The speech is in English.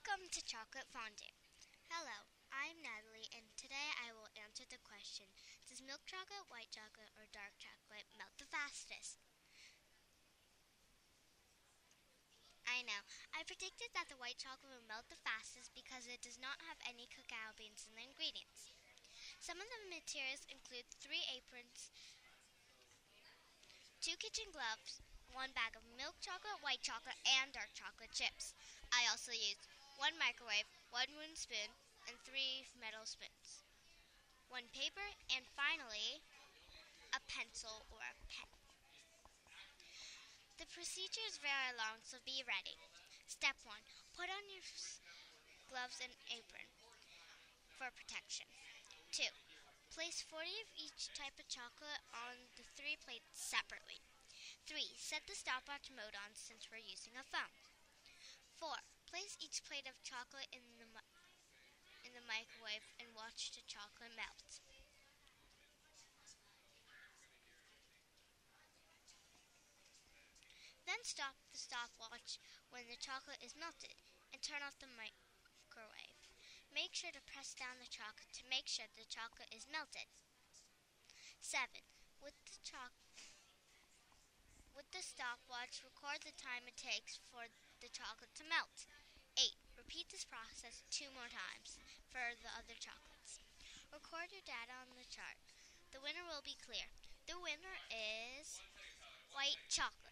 Welcome to Chocolate Fondue. Hello, I'm Natalie, and today I will answer the question Does milk chocolate, white chocolate, or dark chocolate melt the fastest? I know. I predicted that the white chocolate would melt the fastest because it does not have any cacao beans in the ingredients. Some of the materials include three aprons, two kitchen gloves, one bag of milk chocolate, white chocolate, and dark chocolate chips. I also used one microwave, one wooden spoon, and three metal spoons, one paper, and finally, a pencil or a pen. The procedure is very long, so be ready. Step 1. Put on your gloves and apron for protection. 2. Place 40 of each type of chocolate on the three plates separately. 3. Set the stopwatch mode on since we're using a phone. 4. Plate of chocolate in the in the microwave and watch the chocolate melt. Then stop the stopwatch when the chocolate is melted and turn off the microwave. Make sure to press down the chocolate to make sure the chocolate is melted. 7. With the chocolate with the stopwatch, record the time it takes for the chocolate to melt. 8. Repeat this process two more times for the other chocolates. Record your data on the chart. The winner will be clear. The winner is white chocolate.